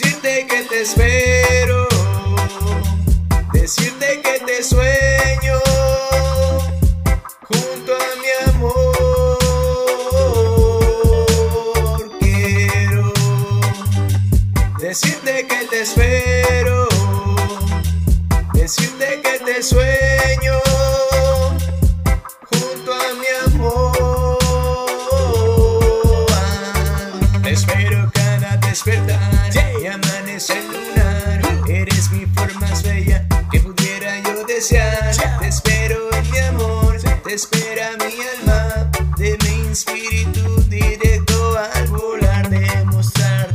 te espero, decirte que te sueño. Junto a mi amor. Quiero decirte que te espero, decirte que te sueño lunar. Eres mi forma más bella que pudiera yo desear. Te espero en mi amor, te espera mi alma. De mi espíritu directo al volar, demostrar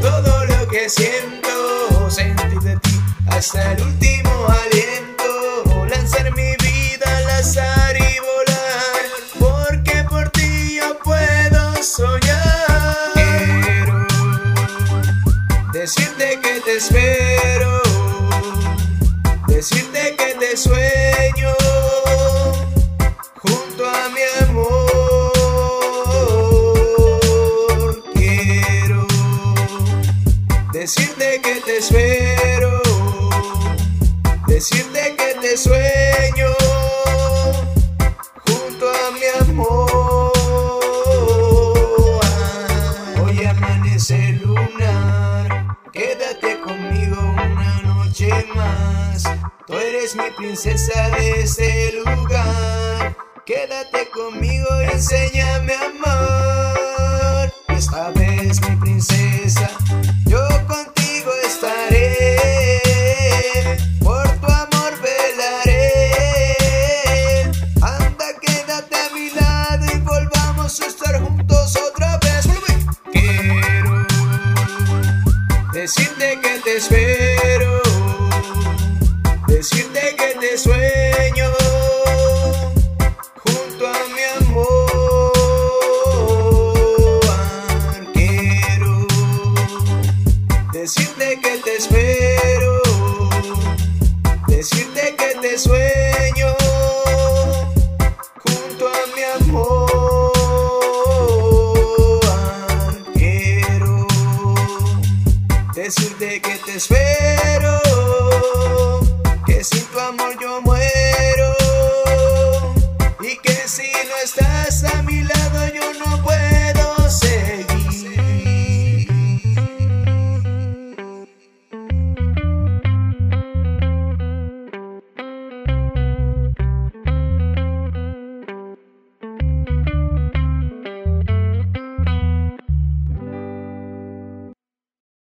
todo lo que siento, sentir de ti hasta el último espero, decirte que te sueño junto a mi amor. Quiero decirte que te espero, decirte que te sueño Tú eres mi princesa de este lugar. Quédate conmigo y enséñame a amar. Esta vez mi princesa, yo contigo estaré. Por tu amor velaré. Anda, quédate a mi lado y volvamos a estar juntos otra vez. Quiero decirte que te espero, que te sueño junto a mi amor. Quiero decirte que te espero, decirte que te sueño junto a mi amor. Quiero decirte que te espero. Que sin tu amor yo